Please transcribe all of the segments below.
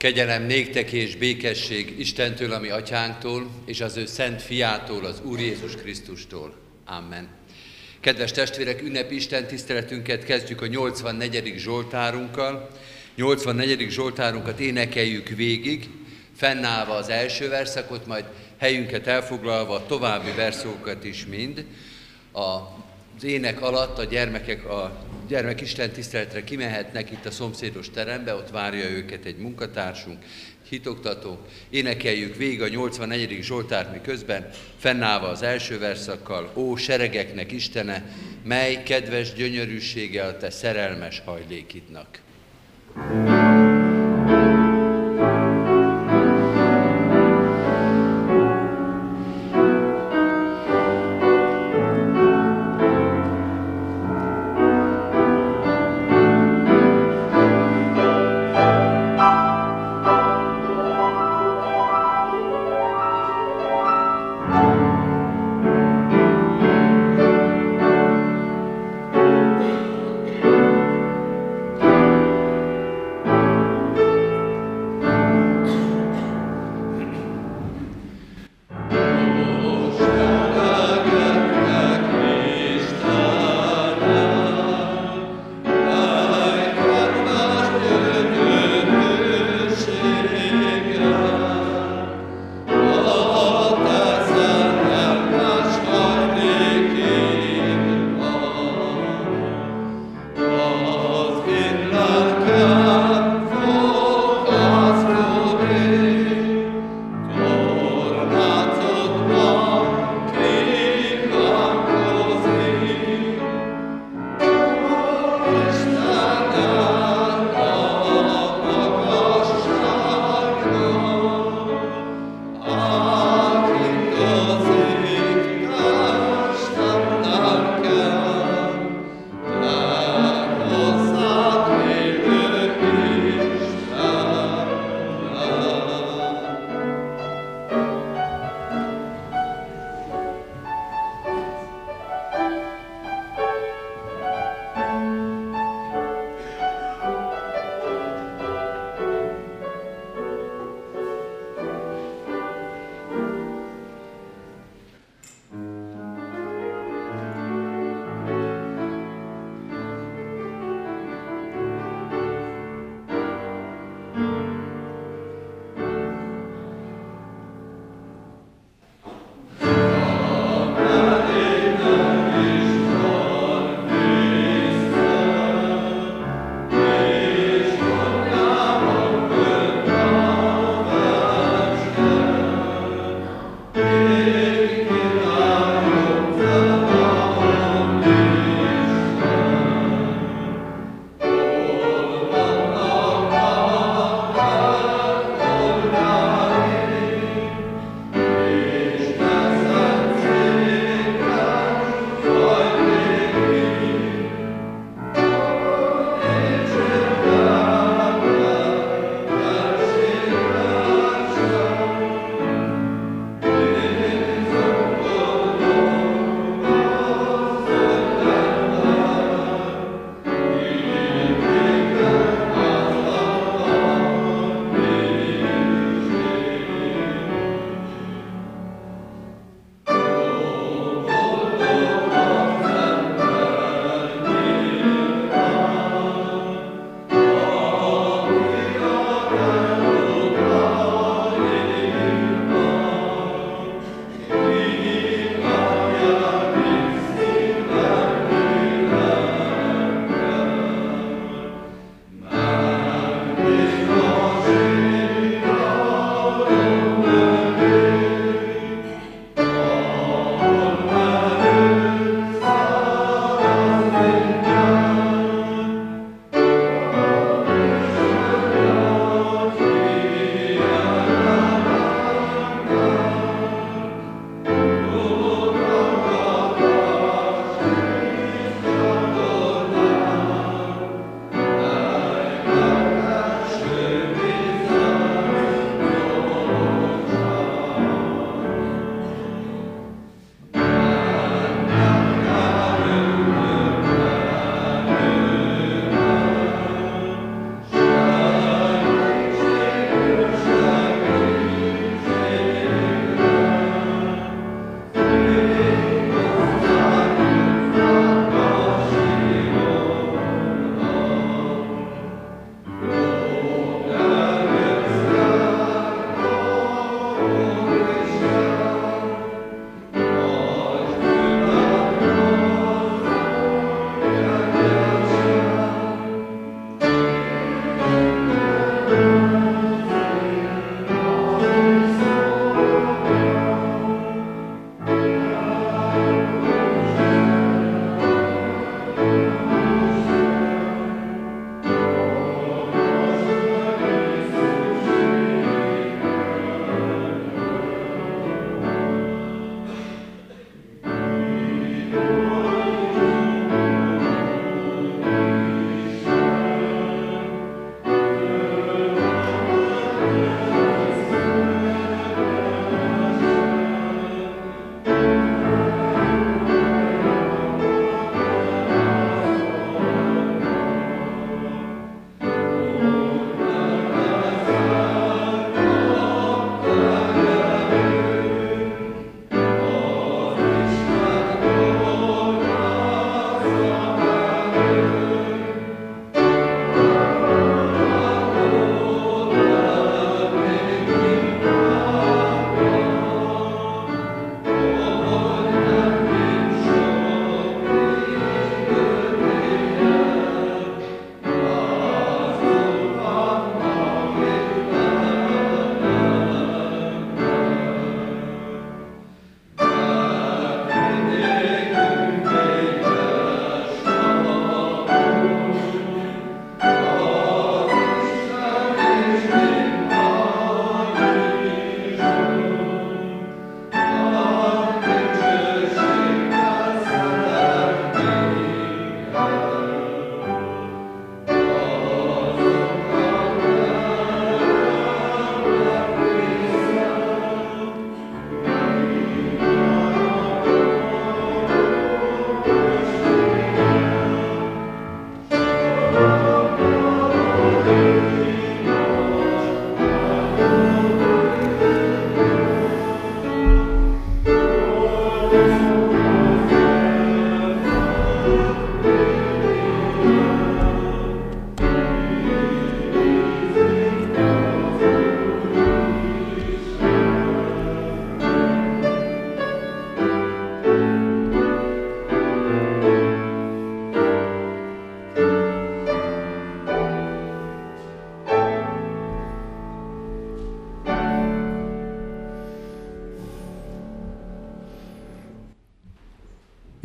Kegyelem néktek és békesség Istentől, ami atyánktól, és az ő szent fiától, az Úr Jézus Krisztustól. Amen. Kedves testvérek, ünnepi Isten tiszteletünket kezdjük a 84. Zsoltárunkkal. 84. Zsoltárunkat énekeljük végig, fennállva az első verszakot, majd helyünket elfoglalva a további verszókat is mind. Az ének alatt a gyermekek a gyermek Isten tiszteletre kimehetnek itt a szomszédos terembe, ott várja őket egy munkatársunk, hitoktató. Énekeljük végig a 84. Zsoltárt mi közben, fennállva az első verszakkal, Ó, seregeknek Istene, mely kedves gyönyörűsége a te szerelmes hajlékidnak. thank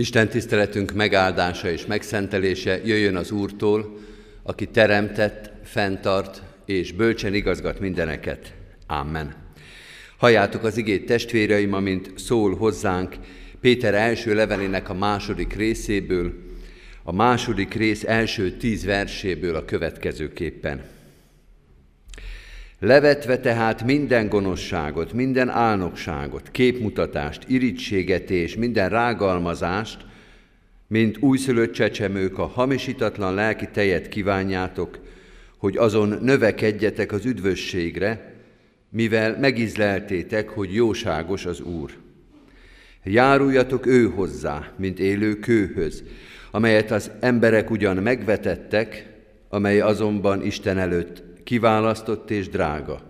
Isten tiszteletünk megáldása és megszentelése jöjjön az Úrtól, aki teremtett, fenntart és bölcsen igazgat mindeneket. Amen. Halljátok az igét testvéreim, amint szól hozzánk Péter első levelének a második részéből, a második rész első tíz verséből a következőképpen. Levetve tehát minden gonoszságot, minden álnokságot, képmutatást, irítséget és minden rágalmazást, mint újszülött csecsemők a hamisítatlan lelki tejet kívánjátok, hogy azon növekedjetek az üdvösségre, mivel megizleltétek, hogy jóságos az Úr. Járuljatok ő hozzá, mint élő kőhöz, amelyet az emberek ugyan megvetettek, amely azonban Isten előtt kiválasztott és drága.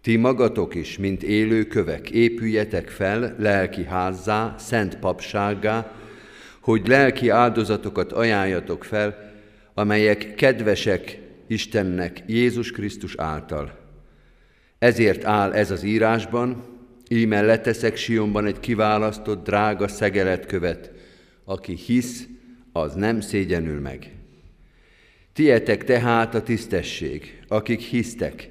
Ti magatok is, mint élő kövek, épüljetek fel lelki házzá, szent papsággá, hogy lelki áldozatokat ajánljatok fel, amelyek kedvesek Istennek Jézus Krisztus által. Ezért áll ez az írásban, íme leteszek Sionban egy kiválasztott, drága szegeletkövet, aki hisz, az nem szégyenül meg. Tietek tehát a tisztesség, akik hisztek,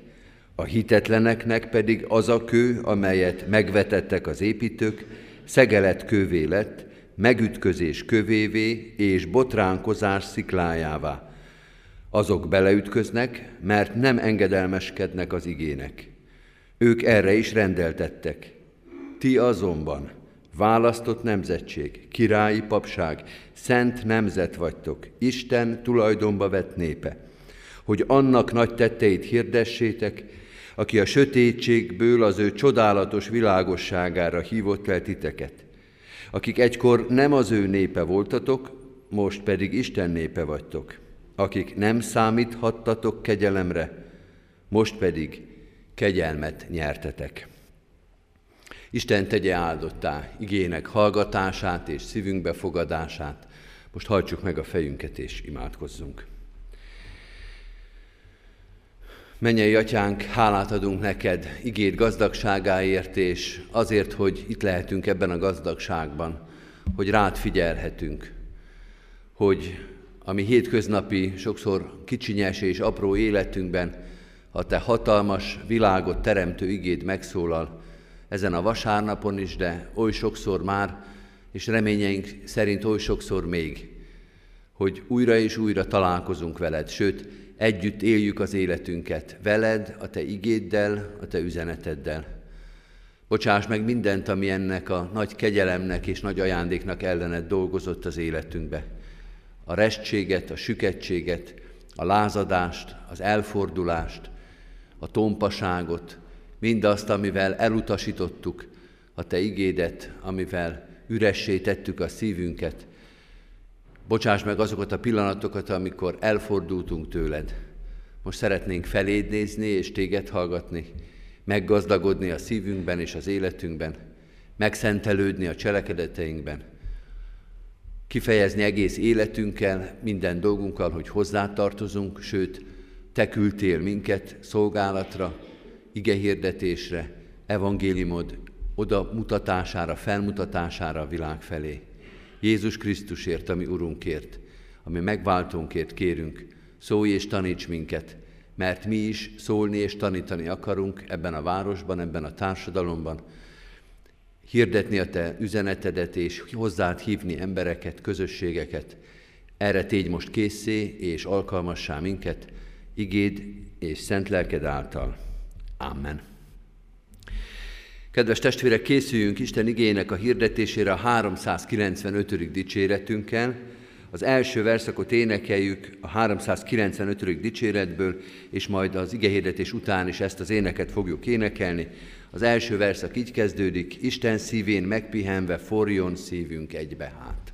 a hitetleneknek pedig az a kő, amelyet megvetettek az építők, szegelet kővé lett, megütközés kövévé és botránkozás sziklájává. Azok beleütköznek, mert nem engedelmeskednek az igének. Ők erre is rendeltettek. Ti azonban választott nemzetség, királyi papság, szent nemzet vagytok, Isten tulajdonba vett népe, hogy annak nagy tetteit hirdessétek, aki a sötétségből az ő csodálatos világosságára hívott el titeket, akik egykor nem az ő népe voltatok, most pedig Isten népe vagytok, akik nem számíthattatok kegyelemre, most pedig kegyelmet nyertetek. Isten tegye áldottá igének hallgatását és szívünk befogadását. Most hajtsuk meg a fejünket és imádkozzunk. Mennyei atyánk, hálát adunk neked igét gazdagságáért, és azért, hogy itt lehetünk ebben a gazdagságban, hogy rád figyelhetünk, hogy a mi hétköznapi, sokszor kicsinyes és apró életünkben, ha te hatalmas világot teremtő igét megszólal, ezen a vasárnapon is, de oly sokszor már, és reményeink szerint oly sokszor még, hogy újra és újra találkozunk veled, sőt, együtt éljük az életünket veled, a te igéddel, a te üzeneteddel. Bocsáss meg mindent, ami ennek a nagy kegyelemnek és nagy ajándéknak ellened dolgozott az életünkbe. A restséget, a süketséget, a lázadást, az elfordulást, a tompaságot, mindazt, amivel elutasítottuk a Te igédet, amivel üressé tettük a szívünket. Bocsáss meg azokat a pillanatokat, amikor elfordultunk tőled. Most szeretnénk feléd nézni és téged hallgatni, meggazdagodni a szívünkben és az életünkben, megszentelődni a cselekedeteinkben, kifejezni egész életünkkel, minden dolgunkkal, hogy hozzátartozunk, sőt, te küldtél minket szolgálatra, igehirdetésre, evangéliumod oda mutatására, felmutatására a világ felé. Jézus Krisztusért, ami Urunkért, ami megváltónkért kérünk, szólj és taníts minket, mert mi is szólni és tanítani akarunk ebben a városban, ebben a társadalomban, hirdetni a te üzenetedet és hozzád hívni embereket, közösségeket. Erre tégy most készé és alkalmassá minket, igéd és szent lelked által. Amen. Kedves testvérek, készüljünk Isten igének a hirdetésére a 395. dicséretünkkel. Az első verszakot énekeljük a 395. dicséretből, és majd az igehirdetés után is ezt az éneket fogjuk énekelni. Az első verszak így kezdődik, Isten szívén megpihenve forjon szívünk egybe hát.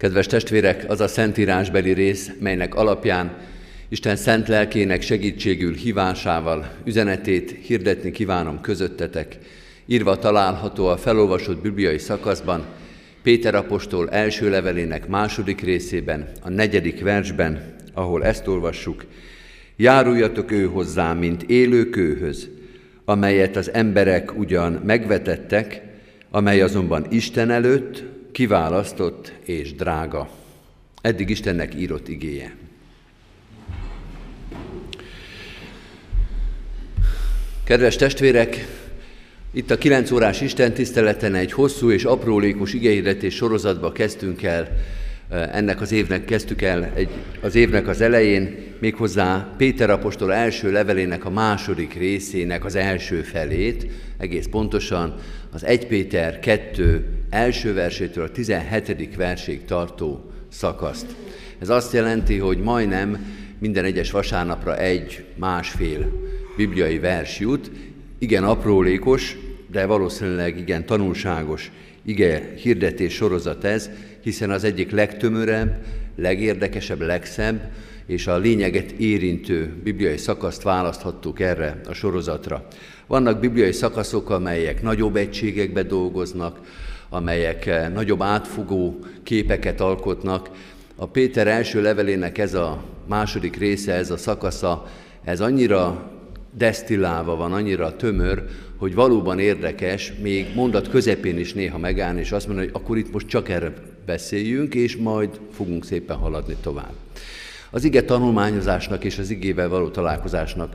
Kedves testvérek, az a szentírásbeli rész, melynek alapján Isten szent lelkének segítségül hívásával üzenetét hirdetni kívánom közöttetek. Írva található a felolvasott bibliai szakaszban, Péter apostol első levelének második részében, a negyedik versben, ahol ezt olvassuk, Járuljatok ő hozzá, mint élő kőhöz, amelyet az emberek ugyan megvetettek, amely azonban Isten előtt kiválasztott és drága. Eddig Istennek írott igéje. Kedves testvérek, itt a 9 órás Isten tiszteleten egy hosszú és aprólékos igényretés sorozatba kezdtünk el, ennek az évnek kezdtük el egy, az évnek az elején, méghozzá Péter apostol első levelének a második részének az első felét, egész pontosan az 1 Péter 2 első versétől a 17. verség tartó szakaszt. Ez azt jelenti, hogy majdnem minden egyes vasárnapra egy másfél bibliai vers jut, igen aprólékos, de valószínűleg igen tanulságos ige hirdetés sorozat ez, hiszen az egyik legtömörebb, legérdekesebb, legszebb, és a lényeget érintő bibliai szakaszt választhattuk erre a sorozatra. Vannak bibliai szakaszok, amelyek nagyobb egységekbe dolgoznak, amelyek nagyobb átfogó képeket alkotnak. A Péter első levelének ez a második része, ez a szakasza, ez annyira desztillálva van, annyira tömör, hogy valóban érdekes, még mondat közepén is néha megállni, és azt mondani, hogy akkor itt most csak erre beszéljünk, és majd fogunk szépen haladni tovább. Az ige tanulmányozásnak és az igével való találkozásnak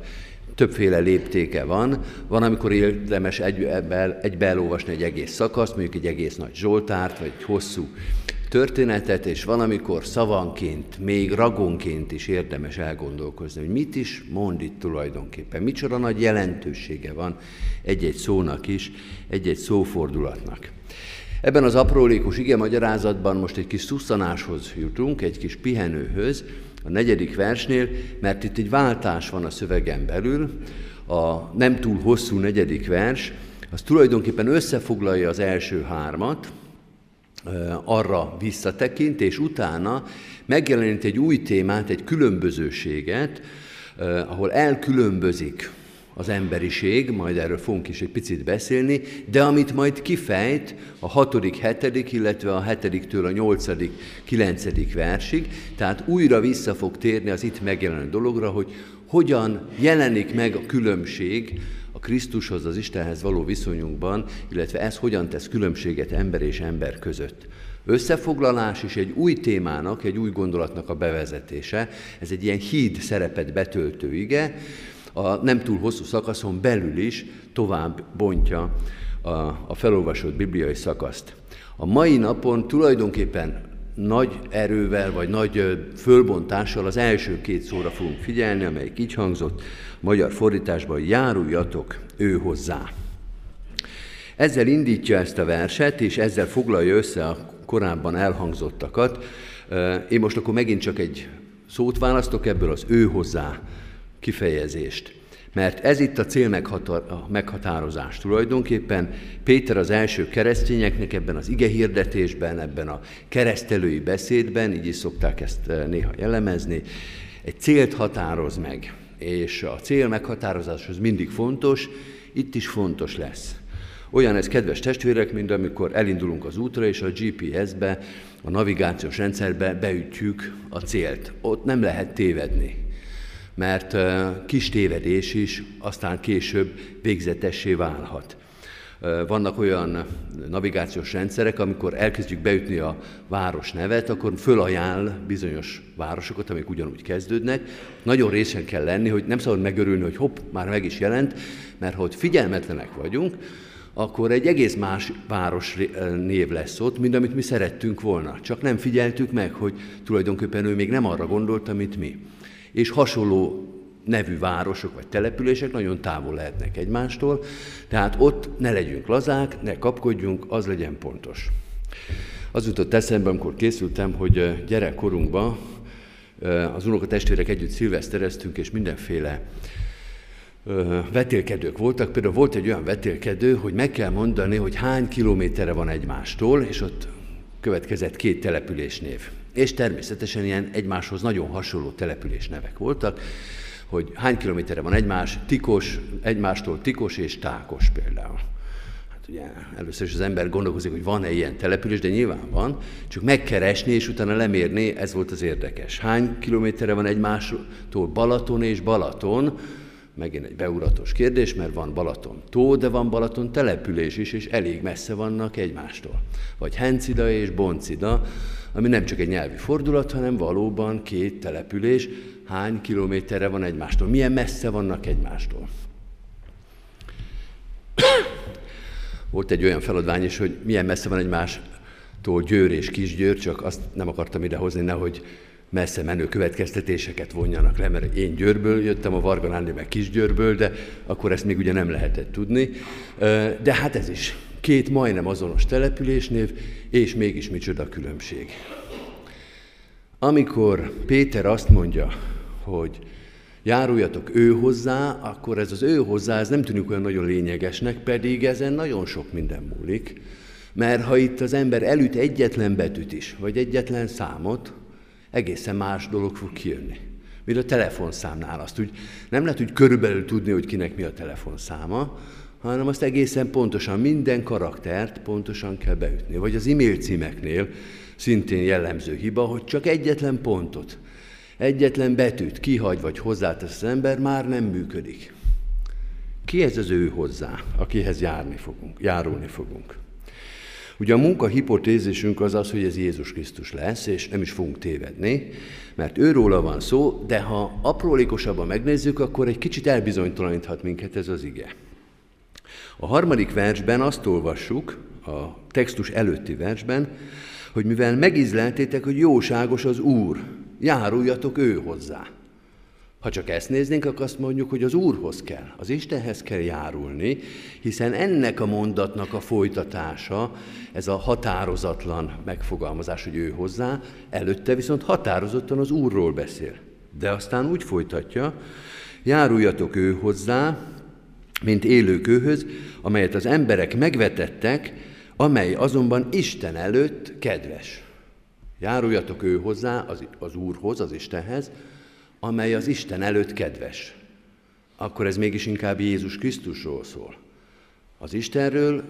többféle léptéke van. Van, amikor érdemes egy, egybe elolvasni egy egész szakaszt, mondjuk egy egész nagy Zsoltárt, vagy egy hosszú történetet, és valamikor szavanként, még ragonként is érdemes elgondolkozni, hogy mit is mond itt tulajdonképpen, micsoda nagy jelentősége van egy-egy szónak is, egy-egy szófordulatnak. Ebben az aprólékos ige magyarázatban most egy kis szusszanáshoz jutunk, egy kis pihenőhöz, a negyedik versnél, mert itt egy váltás van a szövegen belül, a nem túl hosszú negyedik vers, az tulajdonképpen összefoglalja az első hármat, arra visszatekint, és utána megjelenít egy új témát, egy különbözőséget, ahol elkülönbözik az emberiség, majd erről fogunk is egy picit beszélni, de amit majd kifejt a hatodik, hetedik, illetve a hetediktől a nyolcadik, kilencedik versig, tehát újra vissza fog térni az itt megjelenő dologra, hogy hogyan jelenik meg a különbség a Krisztushoz, az Istenhez való viszonyunkban, illetve ez hogyan tesz különbséget ember és ember között. Összefoglalás is egy új témának, egy új gondolatnak a bevezetése. Ez egy ilyen híd szerepet betöltő ige, a nem túl hosszú szakaszon belül is tovább bontja a, a felolvasott bibliai szakaszt. A mai napon tulajdonképpen nagy erővel, vagy nagy fölbontással az első két szóra fogunk figyelni, amelyik így hangzott, magyar fordításban járuljatok ő hozzá. Ezzel indítja ezt a verset, és ezzel foglalja össze a korábban elhangzottakat. Én most akkor megint csak egy szót választok ebből az ő hozzá kifejezést. Mert ez itt a cél meghatározás tulajdonképpen. Péter az első keresztényeknek ebben az ige hirdetésben, ebben a keresztelői beszédben, így is szokták ezt eh, néha jellemezni, egy célt határoz meg. És a cél meghatározáshoz mindig fontos, itt is fontos lesz. Olyan ez, kedves testvérek, mint amikor elindulunk az útra, és a GPS-be, a navigációs rendszerbe beütjük a célt. Ott nem lehet tévedni mert kis tévedés is aztán később végzetessé válhat. Vannak olyan navigációs rendszerek, amikor elkezdjük beütni a város nevet, akkor fölajánl bizonyos városokat, amik ugyanúgy kezdődnek. Nagyon részen kell lenni, hogy nem szabad megörülni, hogy hopp, már meg is jelent, mert ha ott figyelmetlenek vagyunk, akkor egy egész más város név lesz ott, mint amit mi szerettünk volna. Csak nem figyeltük meg, hogy tulajdonképpen ő még nem arra gondolt, amit mi. És hasonló nevű városok vagy települések nagyon távol lehetnek egymástól, tehát ott ne legyünk lazák, ne kapkodjunk, az legyen pontos. Az jutott eszembe, amikor készültem, hogy gyerekkorunkban az unokatestvérek együtt szilvesztereztünk, és mindenféle vetélkedők voltak. Például volt egy olyan vetélkedő, hogy meg kell mondani, hogy hány kilométerre van egymástól, és ott következett két településnév. És természetesen ilyen egymáshoz nagyon hasonló település nevek voltak, hogy hány kilométerre van egymás, tikos, egymástól tikos és tákos például. Hát ugye először is az ember gondolkozik, hogy van-e ilyen település, de nyilván van, csak megkeresni és utána lemérni, ez volt az érdekes. Hány kilométerre van egymástól Balaton és Balaton, megint egy beuratos kérdés, mert van Balaton tó, de van Balaton település is, és elég messze vannak egymástól. Vagy Hencida és Boncida, ami nem csak egy nyelvi fordulat, hanem valóban két település, hány kilométerre van egymástól, milyen messze vannak egymástól. Volt egy olyan feladvány is, hogy milyen messze van egymástól Győr és Kisgyőr, csak azt nem akartam idehozni, nehogy messze menő következtetéseket vonjanak le, mert én Győrből jöttem, a Varga Nándi meg Kisgyőrből, de akkor ezt még ugye nem lehetett tudni. De hát ez is két majdnem azonos településnév, és mégis micsoda különbség. Amikor Péter azt mondja, hogy járuljatok ő hozzá, akkor ez az ő hozzá, ez nem tűnik olyan nagyon lényegesnek, pedig ezen nagyon sok minden múlik. Mert ha itt az ember elüt egyetlen betűt is, vagy egyetlen számot, egészen más dolog fog kijönni. Mint a telefonszámnál. Azt úgy nem lehet úgy körülbelül tudni, hogy kinek mi a telefonszáma, hanem azt egészen pontosan, minden karaktert pontosan kell beütni. Vagy az e-mail címeknél szintén jellemző hiba, hogy csak egyetlen pontot, egyetlen betűt kihagy vagy hozzátesz az ember, már nem működik. Ki ez az ő hozzá, akihez járni fogunk, járulni fogunk? Ugye a munka hipotézisünk az az, hogy ez Jézus Krisztus lesz, és nem is fogunk tévedni, mert őróla van szó, de ha aprólékosabban megnézzük, akkor egy kicsit elbizonytalaníthat minket ez az ige. A harmadik versben azt olvassuk, a textus előtti versben, hogy mivel megizleltétek, hogy jóságos az Úr, járuljatok ő hozzá. Ha csak ezt néznénk, akkor azt mondjuk, hogy az Úrhoz kell, az Istenhez kell járulni, hiszen ennek a mondatnak a folytatása, ez a határozatlan megfogalmazás, hogy ő hozzá, előtte viszont határozottan az Úrról beszél. De aztán úgy folytatja, járuljatok ő hozzá, mint élőkőhöz, amelyet az emberek megvetettek, amely azonban Isten előtt kedves. Járuljatok ő hozzá, az, az Úrhoz, az Istenhez, amely az Isten előtt kedves. Akkor ez mégis inkább Jézus Krisztusról szól. Az Istenről,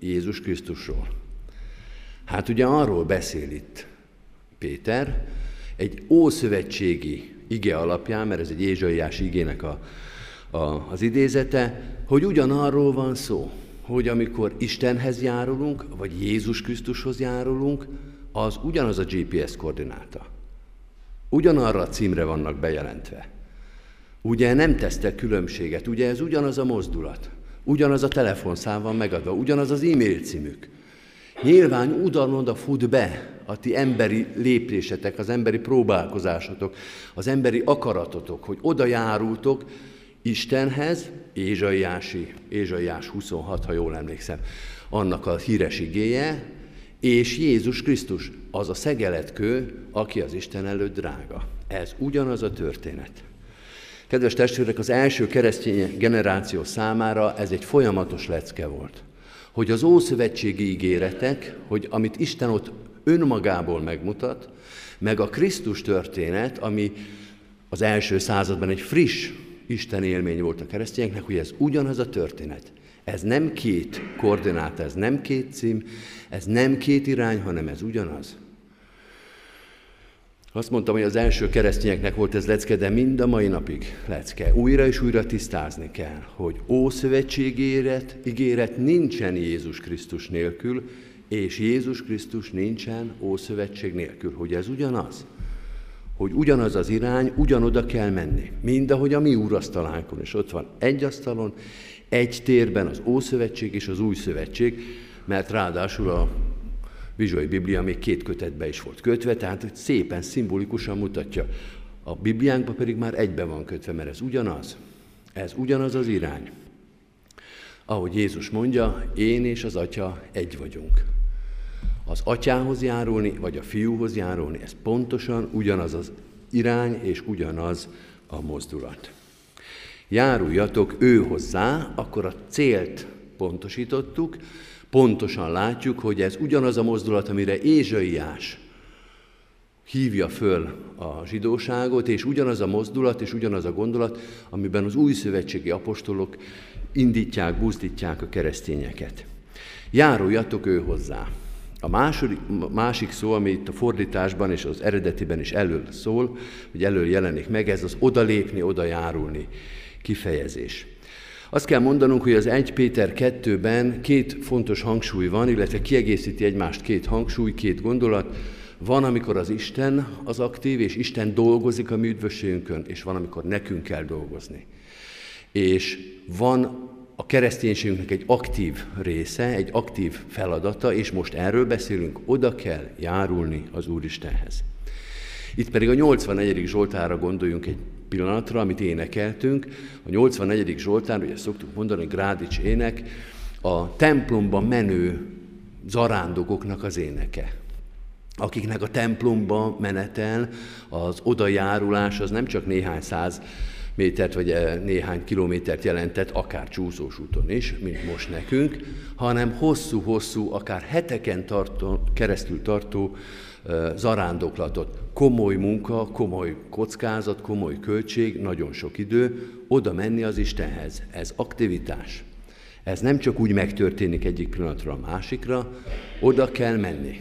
Jézus Krisztusról. Hát ugye arról beszél itt Péter, egy ószövetségi ige alapján, mert ez egy Ézsaiás igének a, a, az idézete, hogy ugyanarról van szó, hogy amikor Istenhez járulunk, vagy Jézus Krisztushoz járulunk, az ugyanaz a GPS koordináta. Ugyanarra a címre vannak bejelentve. Ugye nem tesztek különbséget, ugye ez ugyanaz a mozdulat, ugyanaz a telefonszám van megadva, ugyanaz az e-mail címük. Nyilván ugyanoda fut be a ti emberi lépésetek, az emberi próbálkozásotok, az emberi akaratotok, hogy oda járultok Istenhez, Ézsaiási, Ézsaiás 26, ha jól emlékszem, annak a híres igéje, és Jézus Krisztus, az a szegeletkő, aki az Isten előtt drága. Ez ugyanaz a történet. Kedves testvérek, az első keresztény generáció számára ez egy folyamatos lecke volt. Hogy az ószövetségi ígéretek, hogy amit Isten ott önmagából megmutat, meg a Krisztus történet, ami az első században egy friss Isten élmény volt a keresztényeknek, hogy ez ugyanaz a történet. Ez nem két koordináta, ez nem két cím, ez nem két irány, hanem ez ugyanaz. Azt mondtam, hogy az első keresztényeknek volt ez lecke, de mind a mai napig lecke. Újra és újra tisztázni kell, hogy ószövetség ígéret, ígéret nincsen Jézus Krisztus nélkül, és Jézus Krisztus nincsen ószövetség nélkül. Hogy ez ugyanaz? Hogy ugyanaz az irány, ugyanoda kell menni. Mind ahogy a mi úrasztalánkon, és ott van egy asztalon, egy térben az Ószövetség és az Új Szövetség, mert ráadásul a Vizsai Biblia még két kötetbe is volt kötve, tehát szépen, szimbolikusan mutatja. A Bibliánkban pedig már egybe van kötve, mert ez ugyanaz. Ez ugyanaz az irány. Ahogy Jézus mondja, én és az Atya egy vagyunk. Az atyához járulni, vagy a fiúhoz járulni, ez pontosan ugyanaz az irány, és ugyanaz a mozdulat. Járuljatok ő hozzá, akkor a célt pontosítottuk, pontosan látjuk, hogy ez ugyanaz a mozdulat, amire Ézsaiás hívja föl a zsidóságot, és ugyanaz a mozdulat, és ugyanaz a gondolat, amiben az új szövetségi apostolok indítják, buzdítják a keresztényeket. Járuljatok ő hozzá. A második, másik szó, ami itt a fordításban és az eredetiben is elől szól, hogy elől jelenik meg, ez az odalépni, oda járulni kifejezés. Azt kell mondanunk, hogy az 1 Péter 2-ben két fontos hangsúly van, illetve kiegészíti egymást két hangsúly, két gondolat. Van, amikor az Isten az aktív, és Isten dolgozik a mi üdvösségünkön, és van, amikor nekünk kell dolgozni. És van a kereszténységünknek egy aktív része, egy aktív feladata, és most erről beszélünk, oda kell járulni az Úristenhez. Itt pedig a 84. Zsoltára gondoljunk egy pillanatra, amit énekeltünk. A 84. Zsoltár, ugye szoktuk mondani, Grádics ének, a templomban menő zarándokoknak az éneke akiknek a templomba menetel, az odajárulás az nem csak néhány száz métert vagy eh, néhány kilométert jelentett, akár csúszós úton is, mint most nekünk, hanem hosszú-hosszú, akár heteken tartó, keresztül tartó zarándoklatot. Komoly munka, komoly kockázat, komoly költség, nagyon sok idő, oda menni az Istenhez. Ez aktivitás. Ez nem csak úgy megtörténik egyik pillanatra a másikra, oda kell menni.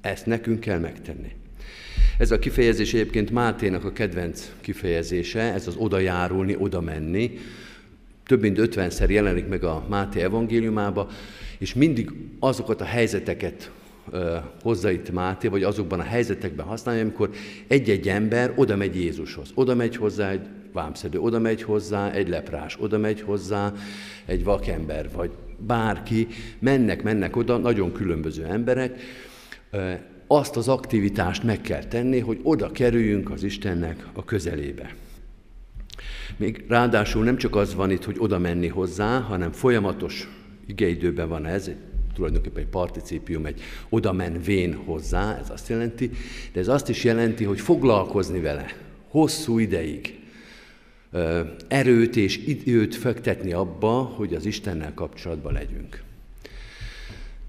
Ezt nekünk kell megtenni. Ez a kifejezés egyébként Máténak a kedvenc kifejezése, ez az oda járulni, oda menni. Több mint ötvenszer jelenik meg a Máté evangéliumába, és mindig azokat a helyzeteket hozza itt Máté, vagy azokban a helyzetekben használja, amikor egy-egy ember oda megy Jézushoz. Oda megy hozzá egy vámszedő, oda megy hozzá egy leprás, oda megy hozzá egy vakember, vagy bárki, mennek, mennek oda, nagyon különböző emberek, azt az aktivitást meg kell tenni, hogy oda kerüljünk az Istennek a közelébe. Még ráadásul nem csak az van itt, hogy oda menni hozzá, hanem folyamatos igeidőben van ez, egy tulajdonképpen egy particípium, egy oda menvén hozzá, ez azt jelenti, de ez azt is jelenti, hogy foglalkozni vele hosszú ideig, erőt és időt fektetni abba, hogy az Istennel kapcsolatban legyünk.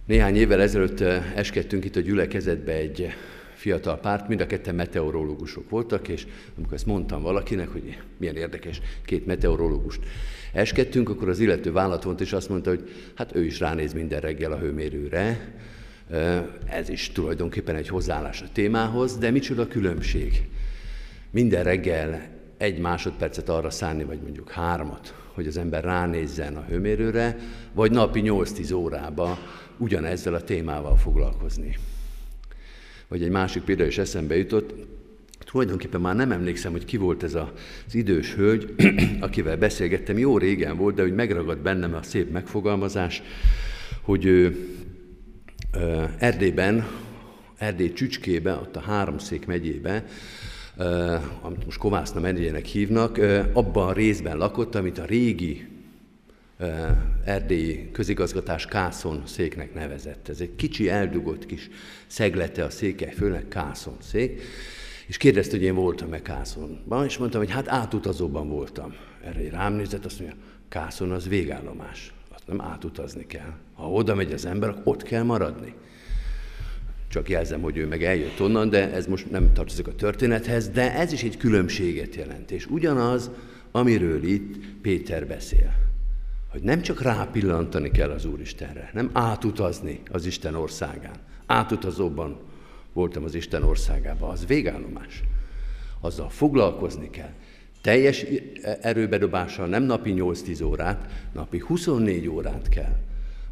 Néhány évvel ezelőtt eskedtünk itt a gyülekezetbe egy fiatal párt, mind a ketten meteorológusok voltak, és amikor ezt mondtam valakinek, hogy milyen érdekes, két meteorológust eskedtünk, akkor az illető vállat vont, és azt mondta, hogy hát ő is ránéz minden reggel a hőmérőre, ez is tulajdonképpen egy hozzáállás a témához, de micsoda különbség. Minden reggel egy másodpercet arra szánni, vagy mondjuk hármat, hogy az ember ránézzen a hőmérőre, vagy napi 8-10 órába ugyanezzel a témával foglalkozni. Vagy egy másik példa is eszembe jutott, tulajdonképpen már nem emlékszem, hogy ki volt ez az idős hölgy, akivel beszélgettem, jó régen volt, de hogy megragad bennem a szép megfogalmazás, hogy ő Erdélyben, Erdély Csücskébe, ott a Háromszék megyébe, amit most Kovászna megyének hívnak, abban a részben lakott, amit a régi erdélyi közigazgatás Kászon széknek nevezett. Ez egy kicsi, eldugott kis szeglete a székely főnek, Kászon szék. És kérdezte, hogy én voltam-e Kászonban, és mondtam, hogy hát átutazóban voltam. Erre rám nézett, azt mondja, Kászon az végállomás. Azt nem átutazni kell. Ha oda megy az ember, akkor ott kell maradni. Csak jelzem, hogy ő meg eljött onnan, de ez most nem tartozik a történethez, de ez is egy különbséget jelent. És ugyanaz amiről itt Péter beszél. Hogy nem csak rápillantani kell az Úristenre, nem átutazni az Isten országán. Átutazóban voltam az Isten országában, az végállomás. Azzal foglalkozni kell. Teljes erőbedobással nem napi 8-10 órát, napi 24 órát kell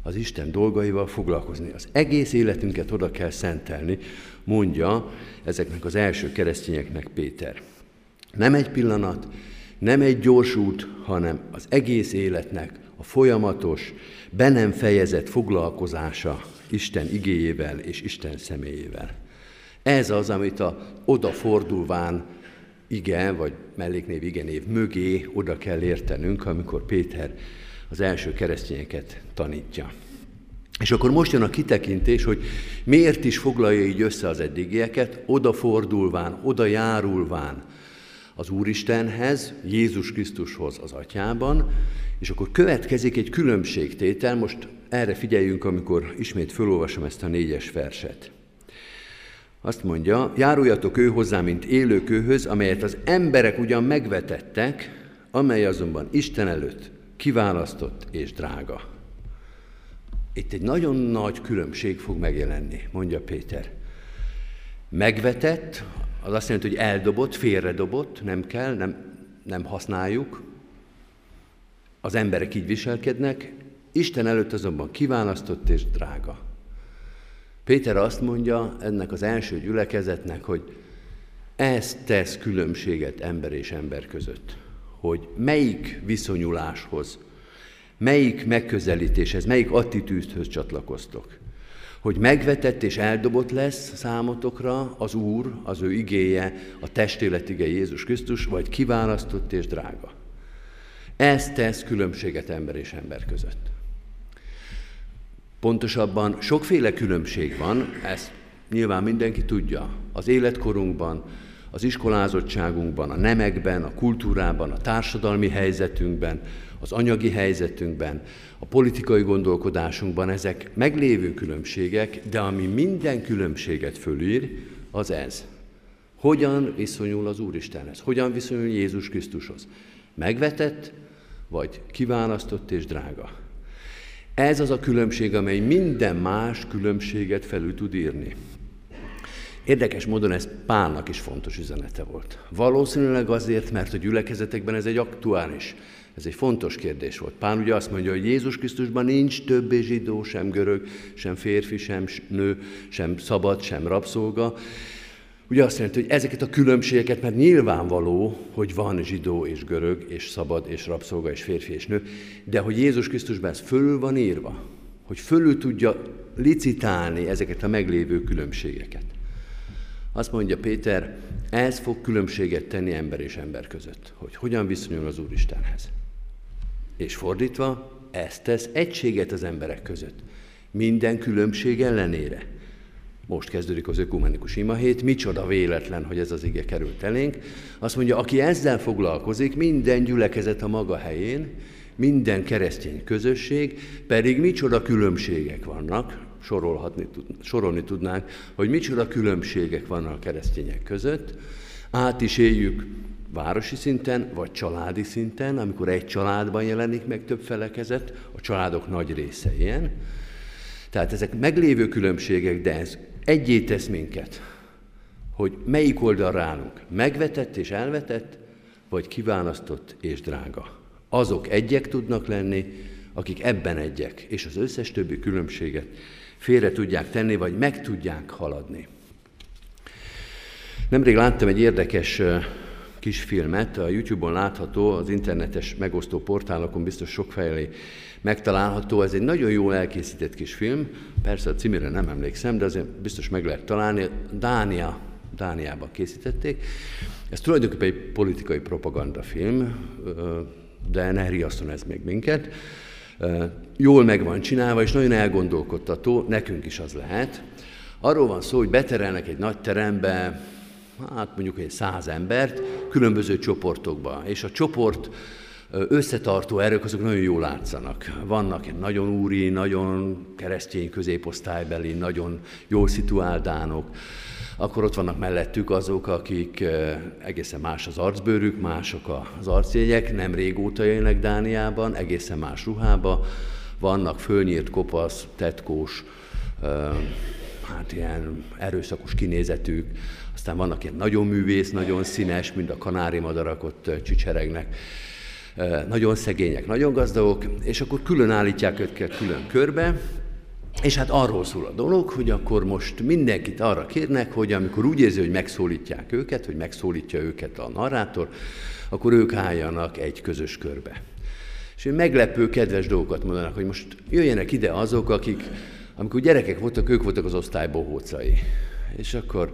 az Isten dolgaival foglalkozni. Az egész életünket oda kell szentelni, mondja ezeknek az első keresztényeknek Péter. Nem egy pillanat, nem egy gyors út, hanem az egész életnek a folyamatos, be nem fejezett foglalkozása Isten igéjével és Isten személyével. Ez az, amit a odafordulván igen, vagy melléknév igenév mögé oda kell értenünk, amikor Péter az első keresztényeket tanítja. És akkor most jön a kitekintés, hogy miért is foglalja így össze az eddigieket, odafordulván, oda járulván az Úristenhez, Jézus Krisztushoz az atyában, és akkor következik egy különbségtétel, most erre figyeljünk, amikor ismét felolvasom ezt a négyes verset. Azt mondja, járuljatok ő hozzá, mint élőkőhöz, amelyet az emberek ugyan megvetettek, amely azonban Isten előtt kiválasztott és drága. Itt egy nagyon nagy különbség fog megjelenni, mondja Péter. Megvetett, az azt jelenti, hogy eldobott, félredobott, nem kell, nem, nem használjuk. Az emberek így viselkednek, Isten előtt azonban kiválasztott és drága. Péter azt mondja ennek az első gyülekezetnek, hogy ez tesz különbséget ember és ember között hogy melyik viszonyuláshoz, melyik megközelítéshez, melyik attitűdhöz csatlakoztok. Hogy megvetett és eldobott lesz számotokra az Úr, az ő igéje, a testéletige Jézus Krisztus, vagy kiválasztott és drága. Ez tesz különbséget ember és ember között. Pontosabban sokféle különbség van, ezt nyilván mindenki tudja. Az életkorunkban, az iskolázottságunkban, a nemekben, a kultúrában, a társadalmi helyzetünkben, az anyagi helyzetünkben, a politikai gondolkodásunkban ezek meglévő különbségek, de ami minden különbséget fölír, az ez. Hogyan viszonyul az Úristenhez? Hogyan viszonyul Jézus Krisztushoz? Megvetett, vagy kiválasztott és drága? Ez az a különbség, amely minden más különbséget felül tud írni. Érdekes módon ez Pálnak is fontos üzenete volt. Valószínűleg azért, mert a gyülekezetekben ez egy aktuális, ez egy fontos kérdés volt. Pál ugye azt mondja, hogy Jézus Krisztusban nincs többé zsidó, sem görög, sem férfi, sem nő, sem szabad, sem rabszolga. Ugye azt jelenti, hogy ezeket a különbségeket, mert nyilvánvaló, hogy van zsidó és görög, és szabad, és rabszolga, és férfi és nő, de hogy Jézus Krisztusban ez fölül van írva, hogy fölül tudja licitálni ezeket a meglévő különbségeket. Azt mondja Péter, ez fog különbséget tenni ember és ember között, hogy hogyan viszonyul az Úristenhez. És fordítva, ez tesz egységet az emberek között. Minden különbség ellenére. Most kezdődik az ökumenikus imahét, micsoda véletlen, hogy ez az ige került elénk. Azt mondja, aki ezzel foglalkozik, minden gyülekezet a maga helyén, minden keresztény közösség, pedig micsoda különbségek vannak, sorolhatni, sorolni tudnánk, hogy micsoda különbségek vannak a keresztények között. Át is éljük városi szinten, vagy családi szinten, amikor egy családban jelenik meg több felekezet, a családok nagy része ilyen. Tehát ezek meglévő különbségek, de ez egyé tesz minket, hogy melyik oldalra állunk, megvetett és elvetett, vagy kiválasztott és drága. Azok egyek tudnak lenni, akik ebben egyek, és az összes többi különbséget félre tudják tenni, vagy meg tudják haladni. Nemrég láttam egy érdekes kis filmet, a YouTube-on látható, az internetes megosztó portálokon biztos sok felé megtalálható. Ez egy nagyon jól elkészített kis film, persze a címére nem emlékszem, de azért biztos meg lehet találni. Dánia, Dániában készítették. Ez tulajdonképpen egy politikai propagandafilm, de ne riaszton ez még minket jól meg van csinálva, és nagyon elgondolkodtató, nekünk is az lehet. Arról van szó, hogy beterelnek egy nagy terembe, hát mondjuk egy száz embert, különböző csoportokba, és a csoport összetartó erők azok nagyon jól látszanak. Vannak nagyon úri, nagyon keresztény középosztálybeli, nagyon jól szituált dánok, akkor ott vannak mellettük azok, akik egészen más az arcbőrük, mások az arcjegyek, nem régóta jönnek Dániában, egészen más ruhába, vannak fölnyírt, kopasz, tetkós, hát ilyen erőszakos kinézetük, aztán vannak ilyen nagyon művész, nagyon színes, mint a kanári madarak ott csicseregnek, nagyon szegények, nagyon gazdagok, és akkor külön állítják őket külön körbe, és hát arról szól a dolog, hogy akkor most mindenkit arra kérnek, hogy amikor úgy érzi, hogy megszólítják őket, hogy megszólítja őket a narrátor, akkor ők álljanak egy közös körbe. És meglepő, kedves dolgokat mondanak, hogy most jöjjenek ide azok, akik, amikor gyerekek voltak, ők voltak az osztály. És akkor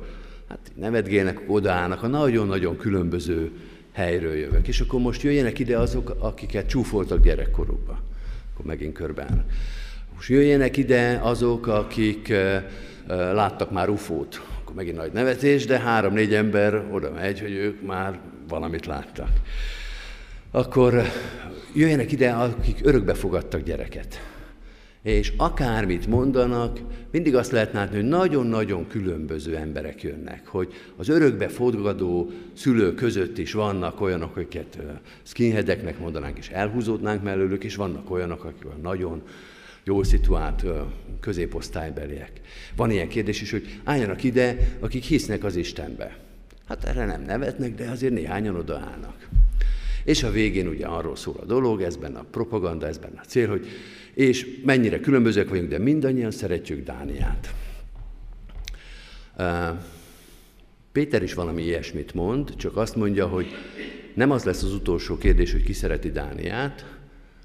hát nevetgélnek, odaállnak a nagyon-nagyon különböző helyről jövök. És akkor most jöjjenek ide azok, akiket csúfoltak gyerekkorukba. Akkor megint körbeállnak. Most jöjjenek ide azok, akik láttak már ufót. Akkor megint nagy nevetés, de három-négy ember oda megy, hogy ők már valamit láttak. Akkor jöjjenek ide, akik örökbe fogadtak gyereket. És akármit mondanak, mindig azt lehet látni, hogy nagyon-nagyon különböző emberek jönnek, hogy az örökbe fogadó szülők között is vannak olyanok, akiket skinheadeknek mondanánk, és elhúzódnánk mellőlük, és vannak olyanok, akik nagyon jól szituált középosztálybeliek. Van ilyen kérdés is, hogy álljanak ide, akik hisznek az Istenbe. Hát erre nem nevetnek, de azért néhányan odaállnak. És a végén ugye arról szól a dolog, ez benne a propaganda, ez benne a cél, hogy és mennyire különbözőek vagyunk, de mindannyian szeretjük Dániát. Péter is valami ilyesmit mond, csak azt mondja, hogy nem az lesz az utolsó kérdés, hogy ki szereti Dániát,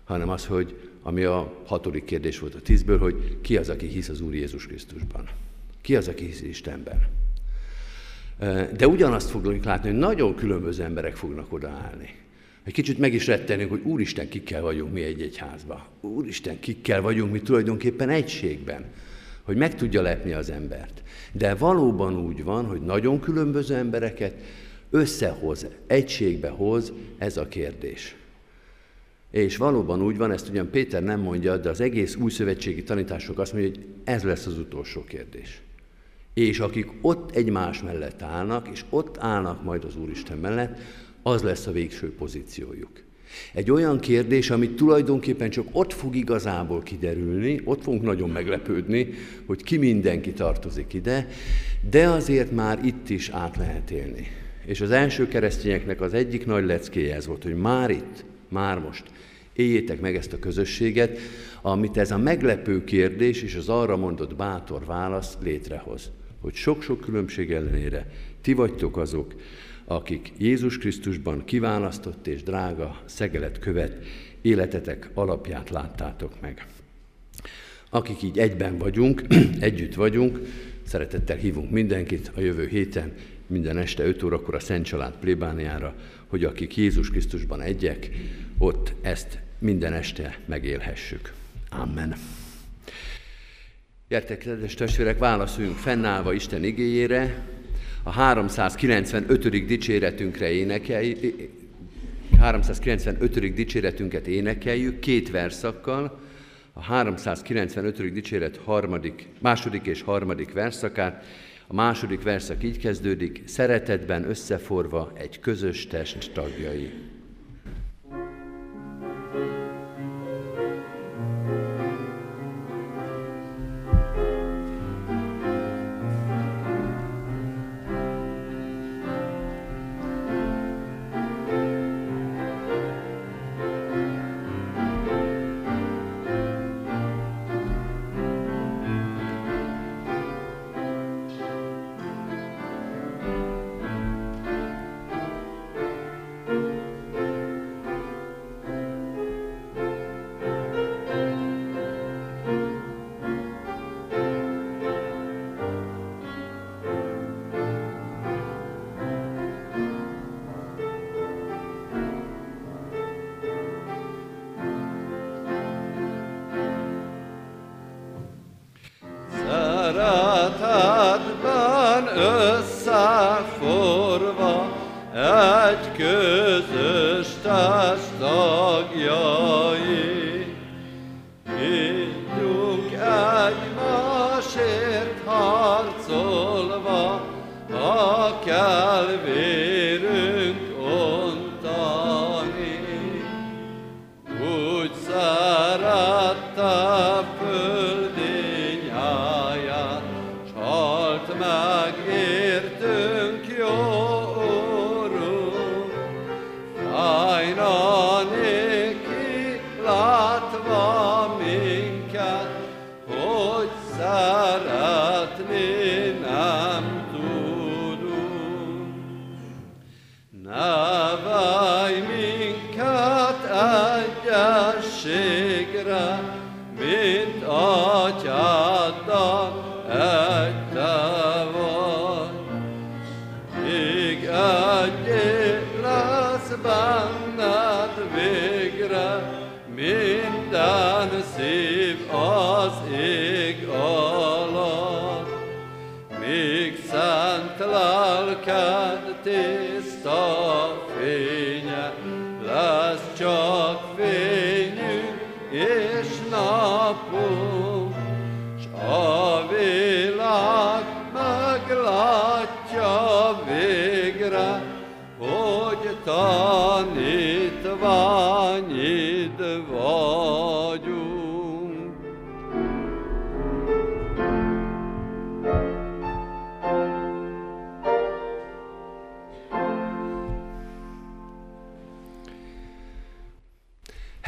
hanem az, hogy ami a hatodik kérdés volt a tízből, hogy ki az, aki hisz az Úr Jézus Krisztusban. Ki az, aki hisz Istenben. De ugyanazt fogjuk látni, hogy nagyon különböző emberek fognak odaállni. Egy kicsit meg is rettenünk, hogy Úristen, kikkel vagyunk mi egy egyházba. Úristen, kikkel vagyunk mi tulajdonképpen egységben, hogy meg tudja lepni az embert. De valóban úgy van, hogy nagyon különböző embereket összehoz, egységbe hoz ez a kérdés. És valóban úgy van, ezt ugyan Péter nem mondja, de az egész új szövetségi tanítások azt mondja, hogy ez lesz az utolsó kérdés. És akik ott egymás mellett állnak, és ott állnak majd az Úristen mellett, az lesz a végső pozíciójuk. Egy olyan kérdés, amit tulajdonképpen csak ott fog igazából kiderülni, ott fogunk nagyon meglepődni, hogy ki mindenki tartozik ide, de azért már itt is át lehet élni. És az első keresztényeknek az egyik nagy leckéje ez volt, hogy már itt, már most éljétek meg ezt a közösséget, amit ez a meglepő kérdés és az arra mondott bátor válasz létrehoz. Hogy sok-sok különbség ellenére ti vagytok azok, akik Jézus Krisztusban kiválasztott és drága szegelet követ életetek alapját láttátok meg. Akik így egyben vagyunk, együtt vagyunk, szeretettel hívunk mindenkit a jövő héten, minden este 5 órakor a Szent Család plébániára, hogy akik Jézus Krisztusban egyek, ott ezt minden este megélhessük. Amen. Gyertek, kedves testvérek, válaszoljunk fennállva Isten igéjére, a 395. dicséretünkre énekeljük, 395. dicséretünket énekeljük két verszakkal, a 395. dicséret harmadik, második és harmadik verszakát. A második verszak így kezdődik, szeretetben összeforva egy közös test tagjai.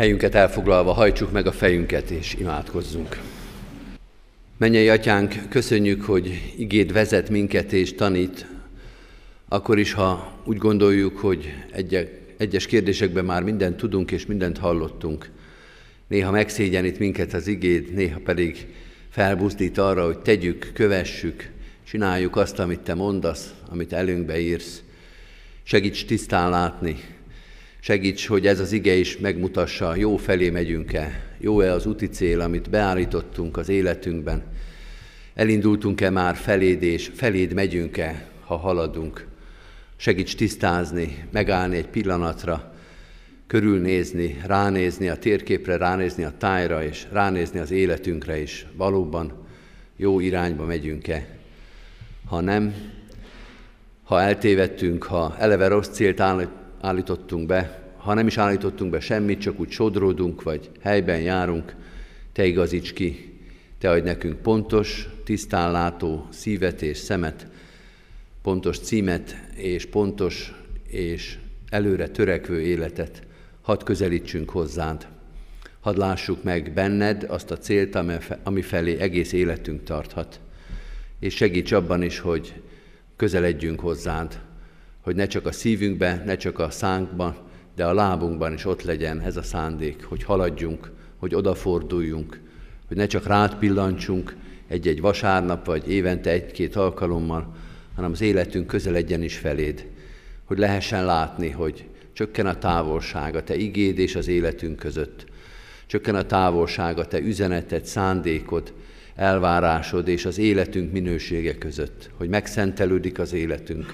Helyünket elfoglalva hajtsuk meg a fejünket és imádkozzunk. Mennyei atyánk, köszönjük, hogy igéd vezet minket és tanít, akkor is, ha úgy gondoljuk, hogy egyes kérdésekben már mindent tudunk és mindent hallottunk. Néha megszégyenít minket az igéd, néha pedig felbuzdít arra, hogy tegyük, kövessük, csináljuk azt, amit te mondasz, amit előnkbe írsz. Segíts tisztán látni, Segíts, hogy ez az ige is megmutassa, jó felé megyünk-e, jó-e az úti cél, amit beállítottunk az életünkben. Elindultunk-e már feléd, és feléd megyünk-e, ha haladunk. Segíts tisztázni, megállni egy pillanatra, körülnézni, ránézni a térképre, ránézni a tájra, és ránézni az életünkre is. Valóban jó irányba megyünk-e. Ha nem, ha eltévedtünk, ha eleve rossz célt állítottunk be, ha nem is állítottunk be semmit, csak úgy sodródunk, vagy helyben járunk, Te igazíts ki, Te adj nekünk pontos, tisztán látó szívet és szemet, pontos címet és pontos és előre törekvő életet. Hadd közelítsünk hozzád. Hadd lássuk meg benned azt a célt, ami felé egész életünk tarthat. És segíts abban is, hogy közeledjünk hozzád, hogy ne csak a szívünkbe, ne csak a szánkban, de a lábunkban is ott legyen ez a szándék, hogy haladjunk, hogy odaforduljunk, hogy ne csak rád pillancsunk egy-egy vasárnap, vagy évente egy-két alkalommal, hanem az életünk közeledjen is feléd, hogy lehessen látni, hogy csökken a távolság a te igéd és az életünk között, csökken a távolság a te üzeneted, szándékod, elvárásod és az életünk minősége között, hogy megszentelődik az életünk,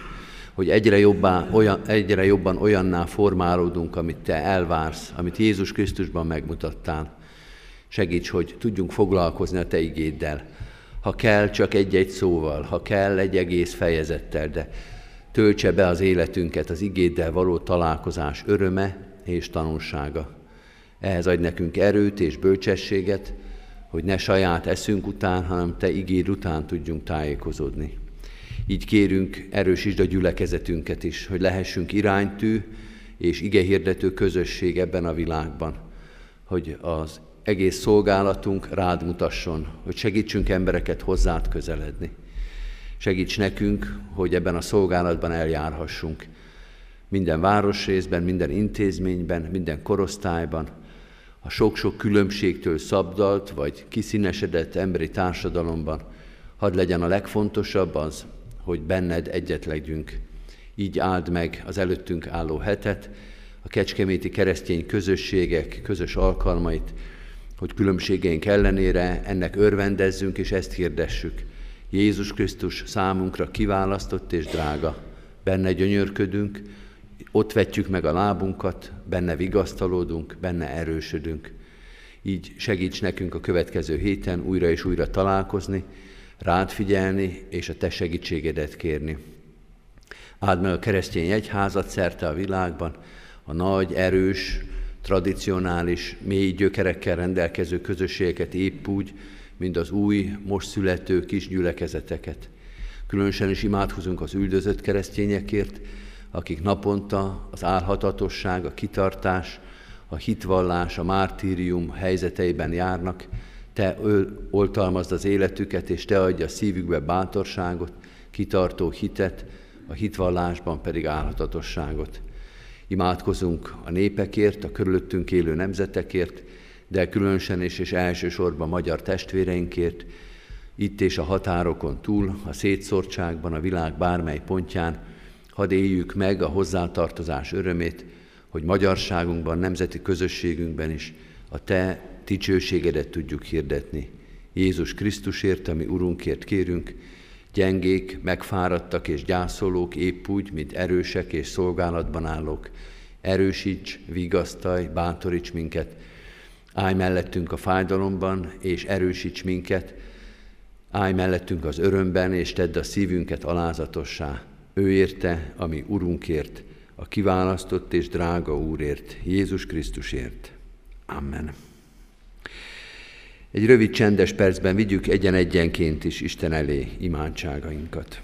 hogy egyre, jobbá, olyan, egyre jobban olyanná formálódunk, amit Te elvársz, amit Jézus Krisztusban megmutattál. Segíts, hogy tudjunk foglalkozni a Te igéddel. Ha kell, csak egy-egy szóval, ha kell, egy egész fejezettel, de töltse be az életünket az igéddel való találkozás öröme és tanulsága. Ehhez adj nekünk erőt és bölcsességet, hogy ne saját eszünk után, hanem Te igéd után tudjunk tájékozódni. Így kérünk, erősítsd a gyülekezetünket is, hogy lehessünk iránytű és igehirdető közösség ebben a világban, hogy az egész szolgálatunk rád mutasson, hogy segítsünk embereket hozzád közeledni. Segíts nekünk, hogy ebben a szolgálatban eljárhassunk. Minden városrészben, minden intézményben, minden korosztályban, a sok-sok különbségtől szabdalt vagy kiszínesedett emberi társadalomban, hadd legyen a legfontosabb az, hogy benned egyet legyünk. Így áld meg az előttünk álló hetet, a kecskeméti keresztény közösségek közös alkalmait, hogy különbségeink ellenére ennek örvendezzünk és ezt hirdessük. Jézus Krisztus számunkra kiválasztott és drága. Benne gyönyörködünk, ott vetjük meg a lábunkat, benne vigasztalódunk, benne erősödünk. Így segíts nekünk a következő héten újra és újra találkozni, rád figyelni és a te segítségedet kérni. Áld meg a keresztény egyházat szerte a világban, a nagy, erős, tradicionális, mély gyökerekkel rendelkező közösségeket épp úgy, mint az új, most születő kis gyülekezeteket. Különösen is imádkozunk az üldözött keresztényekért, akik naponta az álhatatosság, a kitartás, a hitvallás, a mártírium helyzeteiben járnak, te oltalmazd az életüket, és te adja a szívükbe bátorságot, kitartó hitet, a hitvallásban pedig álhatatosságot. Imádkozunk a népekért, a körülöttünk élő nemzetekért, de különösen és, és elsősorban magyar testvéreinkért, itt és a határokon túl, a szétszórtságban, a világ bármely pontján, hadd éljük meg a hozzátartozás örömét, hogy magyarságunkban, nemzeti közösségünkben is a Te dicsőségedet tudjuk hirdetni. Jézus Krisztusért, ami Urunkért kérünk, gyengék, megfáradtak és gyászolók, épp úgy, mint erősek és szolgálatban állók. Erősíts, vigasztalj, bátoríts minket, állj mellettünk a fájdalomban, és erősíts minket, állj mellettünk az örömben, és tedd a szívünket alázatossá. Ő érte, ami Urunkért, a kiválasztott és drága Úrért, Jézus Krisztusért. Amen. Egy rövid csendes percben vigyük egyen-egyenként is Isten elé imádságainkat.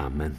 Amen.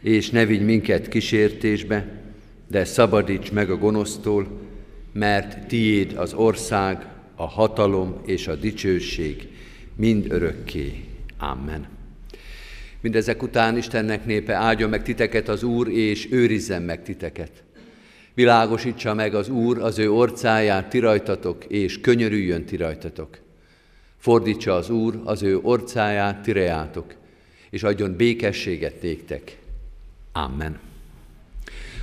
És ne vigy minket kísértésbe, de szabadíts meg a gonosztól, mert tiéd az ország, a hatalom és a dicsőség mind örökké. Amen. Mindezek után Istennek népe áldjon meg titeket az Úr, és őrizzen meg titeket. Világosítsa meg az Úr az ő orcáját ti rajtatok, és könyörüljön ti rajtatok. Fordítsa az Úr az ő orcáját, tirejátok, és adjon békességet néktek. Amen.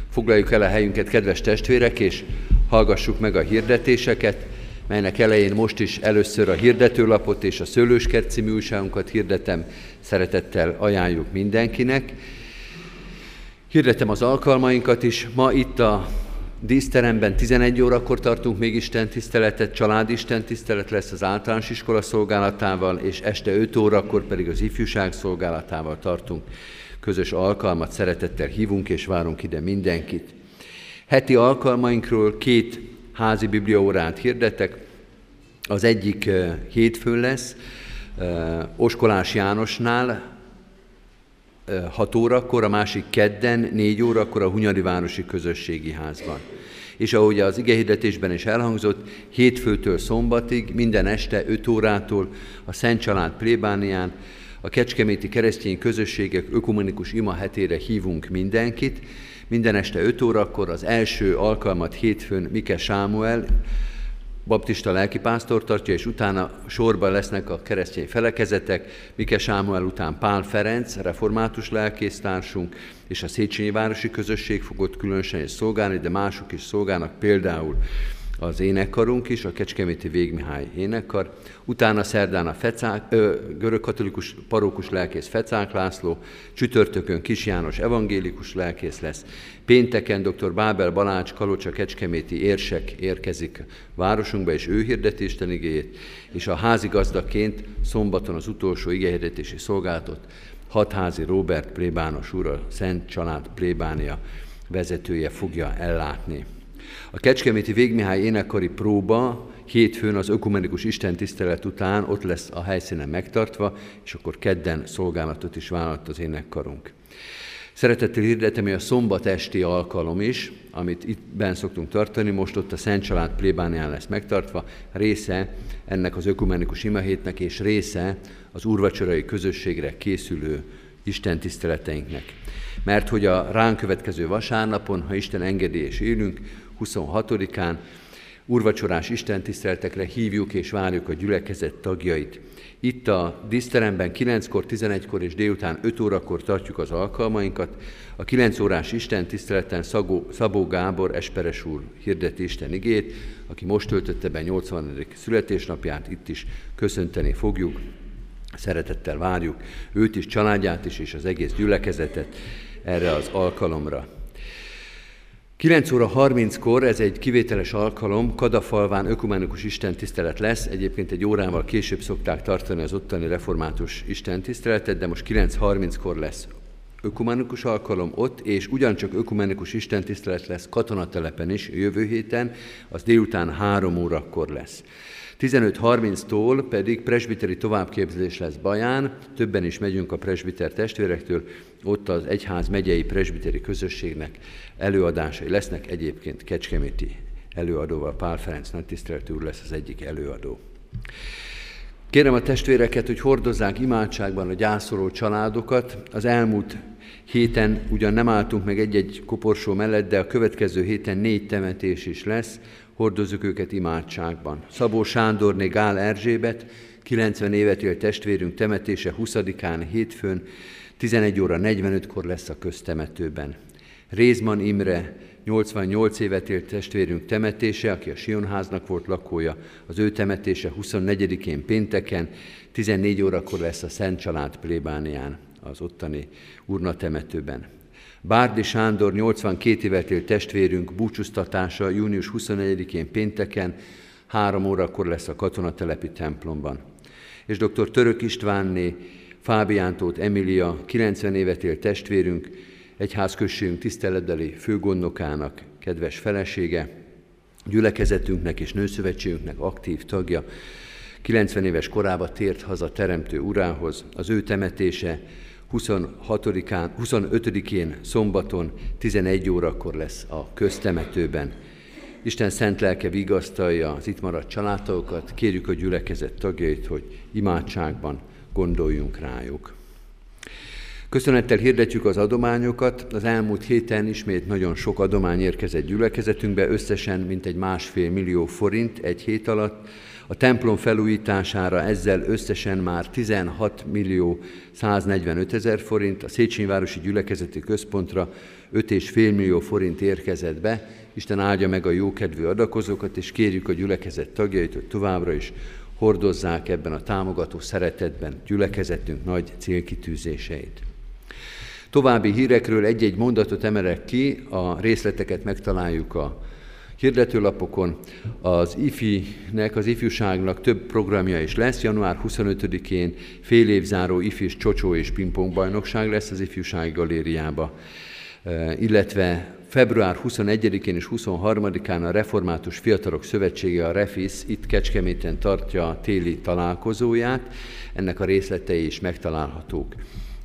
Foglaljuk el a helyünket, kedves testvérek, és hallgassuk meg a hirdetéseket, melynek elején most is először a hirdetőlapot és a Szőlőskert című újságunkat hirdetem, szeretettel ajánljuk mindenkinek. Hirdetem az alkalmainkat is. Ma itt a díszteremben 11 órakor tartunk még Isten tiszteletet, család Isten tisztelet lesz az általános iskola szolgálatával, és este 5 órakor pedig az ifjúság szolgálatával tartunk közös alkalmat, szeretettel hívunk és várunk ide mindenkit. Heti alkalmainkról két házi bibliaórát hirdetek. Az egyik hétfőn lesz, Oskolás Jánosnál, 6 órakor, a másik kedden, 4 órakor a Hunyadi Városi Közösségi Házban. És ahogy az igehirdetésben is elhangzott, hétfőtől szombatig, minden este 5 órától a Szent Család plébánián a Kecskeméti Keresztény Közösségek Ökumenikus Ima hetére hívunk mindenkit. Minden este 5 órakor az első alkalmat hétfőn Mike Sámuel, baptista lelkipásztor tartja, és utána sorban lesznek a keresztény felekezetek, Mike Sámuel után Pál Ferenc, református lelkésztársunk, és a Széchenyi Városi Közösség fogott különösen is szolgálni, de mások is szolgálnak, például az énekkarunk is, a Kecskeméti Végmihály énekkar. Utána szerdán a Fecák, ö, görögkatolikus parókus lelkész Fecák László, csütörtökön Kis János evangélikus lelkész lesz, pénteken dr. Bábel Balács Kalocsa Kecskeméti érsek érkezik városunkba, és ő hirdeti Isten igéjét, és a házigazdaként szombaton az utolsó igehirdetési szolgálatot Hatházi Robert plébános úr, a Szent Család plébánia vezetője fogja ellátni. A Kecskeméti Végmihály énekkari próba hétfőn az ökumenikus istentisztelet után ott lesz a helyszínen megtartva, és akkor kedden szolgálatot is vállalt az énekkarunk. Szeretettel hirdetem, hogy a szombat esti alkalom is, amit itt ben szoktunk tartani, most ott a Szent Család plébánián lesz megtartva, része ennek az ökumenikus imahétnek, és része az úrvacsorai közösségre készülő Isten tiszteleteinknek. Mert hogy a ránk következő vasárnapon, ha Isten engedi élünk, 26-án úrvacsorás istentiszteletekre hívjuk és várjuk a gyülekezet tagjait. Itt a díszteremben 9-kor, 11-kor és délután 5 órakor tartjuk az alkalmainkat. A 9 órás Isten tiszteleten Szagó, Szabó Gábor Esperes úr hirdeti Isten igét, aki most töltötte be 80. születésnapját, itt is köszönteni fogjuk. Szeretettel várjuk őt is, családját is, és az egész gyülekezetet erre az alkalomra. 9 óra 30-kor, ez egy kivételes alkalom, Kadafalván ökumenikus istentisztelet lesz, egyébként egy órával később szokták tartani az ottani református istentiszteletet, de most 9.30-kor lesz ökumenikus alkalom ott, és ugyancsak ökumenikus istentisztelet lesz katonatelepen is jövő héten, az délután 3 órakor lesz. 15.30-tól pedig presbiteri továbbképzés lesz Baján, többen is megyünk a presbiter testvérektől, ott az egyház megyei presbiteri közösségnek előadásai lesznek, egyébként Kecskeméti előadóval Pál Ferenc nagytiszteletű úr lesz az egyik előadó. Kérem a testvéreket, hogy hordozzák imádságban a gyászoló családokat. Az elmúlt héten ugyan nem álltunk meg egy-egy koporsó mellett, de a következő héten négy temetés is lesz, hordozzuk őket imádságban. Szabó Sándorné Gál Erzsébet, 90 évet élt testvérünk temetése 20-án hétfőn, 11 óra 45-kor lesz a köztemetőben. Rézman Imre, 88 évet élt testvérünk temetése, aki a Sionháznak volt lakója, az ő temetése 24-én pénteken, 14 órakor lesz a Szent Család plébánián, az ottani urna temetőben. Bárdi Sándor 82 évet élt testvérünk búcsúztatása június 21-én pénteken, három órakor lesz a katonatelepi templomban. És dr. Török Istvánné, Fábiántót Emilia, 90 évet élt testvérünk, egyházközségünk tiszteletbeli főgondnokának kedves felesége, gyülekezetünknek és nőszövetségünknek aktív tagja, 90 éves korába tért haza Teremtő urához, az ő temetése 26-án, 25-én szombaton 11 órakor lesz a köztemetőben. Isten szent lelke vigasztalja az itt maradt családtagokat, kérjük a gyülekezet tagjait, hogy imádságban gondoljunk rájuk. Köszönettel hirdetjük az adományokat. Az elmúlt héten ismét nagyon sok adomány érkezett gyülekezetünkbe, összesen mintegy másfél millió forint egy hét alatt. A templom felújítására ezzel összesen már 16 millió 145 ezer forint, a Széchenyi Városi Gyülekezeti Központra 5,5 millió forint érkezett be. Isten áldja meg a jókedvű adakozókat, és kérjük a gyülekezet tagjait, hogy továbbra is hordozzák ebben a támogató szeretetben gyülekezetünk nagy célkitűzéseit. További hírekről egy-egy mondatot emelek ki, a részleteket megtaláljuk a hirdetőlapokon. Az IFI-nek, az ifjúságnak több programja is lesz. Január 25-én fél évzáró ifis csocsó és pingpong bajnokság lesz az ifjúsági galériába, e, illetve február 21-én és 23-án a Református Fiatalok Szövetsége, a REFIS itt Kecskeméten tartja a téli találkozóját. Ennek a részletei is megtalálhatók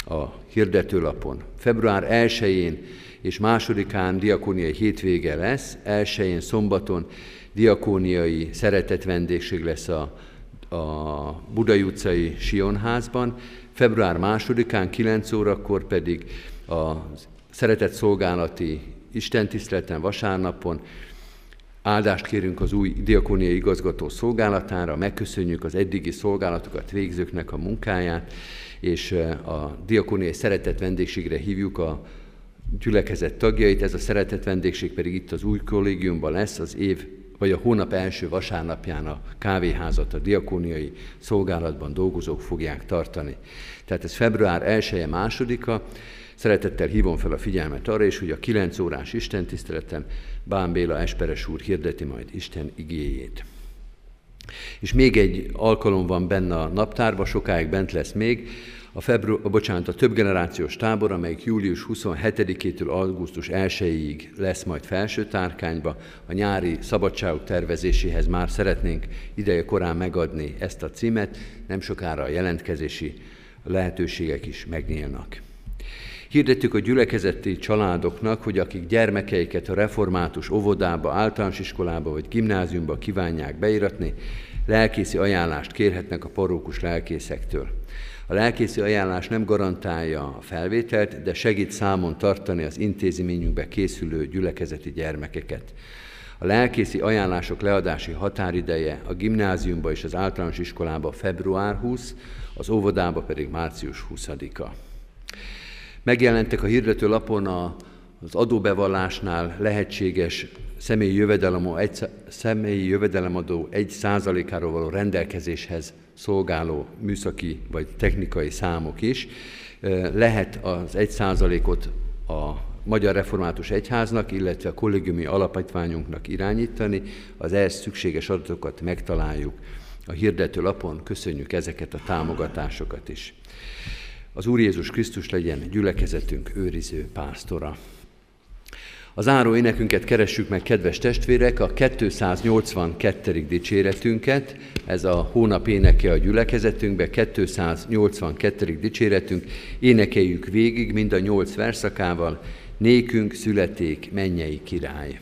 a hirdetőlapon. Február 1-én és másodikán diakóniai hétvége lesz, elsőjén szombaton diakóniai szeretett vendégség lesz a, a Budai utcai Sionházban, február másodikán 9 órakor pedig a szeretett szolgálati istentiszteleten vasárnapon Áldást kérünk az új diakóniai igazgató szolgálatára, megköszönjük az eddigi szolgálatokat végzőknek a munkáját, és a diakóniai szeretett vendégségre hívjuk a gyülekezet tagjait, ez a szeretett vendégség pedig itt az új kollégiumban lesz az év vagy a hónap első vasárnapján a kávéházat a diakóniai szolgálatban dolgozók fogják tartani. Tehát ez február 1 másodika. Szeretettel hívom fel a figyelmet arra is, hogy a 9 órás Isten tiszteleten Bán Béla Esperes úr hirdeti majd Isten igéjét. És még egy alkalom van benne a naptárba, sokáig bent lesz még, a, febru, a, bocsánat, a több generációs tábor, amelyik július 27-től augusztus 1-ig lesz majd felső tárkányba. A nyári szabadságok tervezéséhez már szeretnénk ideje korán megadni ezt a címet, nem sokára a jelentkezési lehetőségek is megnyílnak. Hirdettük a gyülekezeti családoknak, hogy akik gyermekeiket a református óvodába, általános iskolába vagy gimnáziumba kívánják beiratni, lelkészi ajánlást kérhetnek a parókus lelkészektől. A lelkészi ajánlás nem garantálja a felvételt, de segít számon tartani az intézményünkbe készülő gyülekezeti gyermekeket. A lelkészi ajánlások leadási határideje a gimnáziumba és az általános iskolába február 20, az óvodába pedig március 20-a. Megjelentek a hirdető lapon a, az adóbevallásnál lehetséges személyi, jövedelem, egy, személyi jövedelemadó egy százalékáról való rendelkezéshez szolgáló műszaki vagy technikai számok is. Lehet az egy százalékot a Magyar Református Egyháznak, illetve a kollégiumi alapítványunknak irányítani. Az ehhez szükséges adatokat megtaláljuk a hirdető lapon. Köszönjük ezeket a támogatásokat is. Az Úr Jézus Krisztus legyen gyülekezetünk őriző pásztora. Az áró énekünket keressük meg, kedves testvérek, a 282. dicséretünket, ez a hónap éneke a gyülekezetünkbe, 282. dicséretünk, énekeljük végig mind a nyolc verszakával, nékünk születék mennyei király.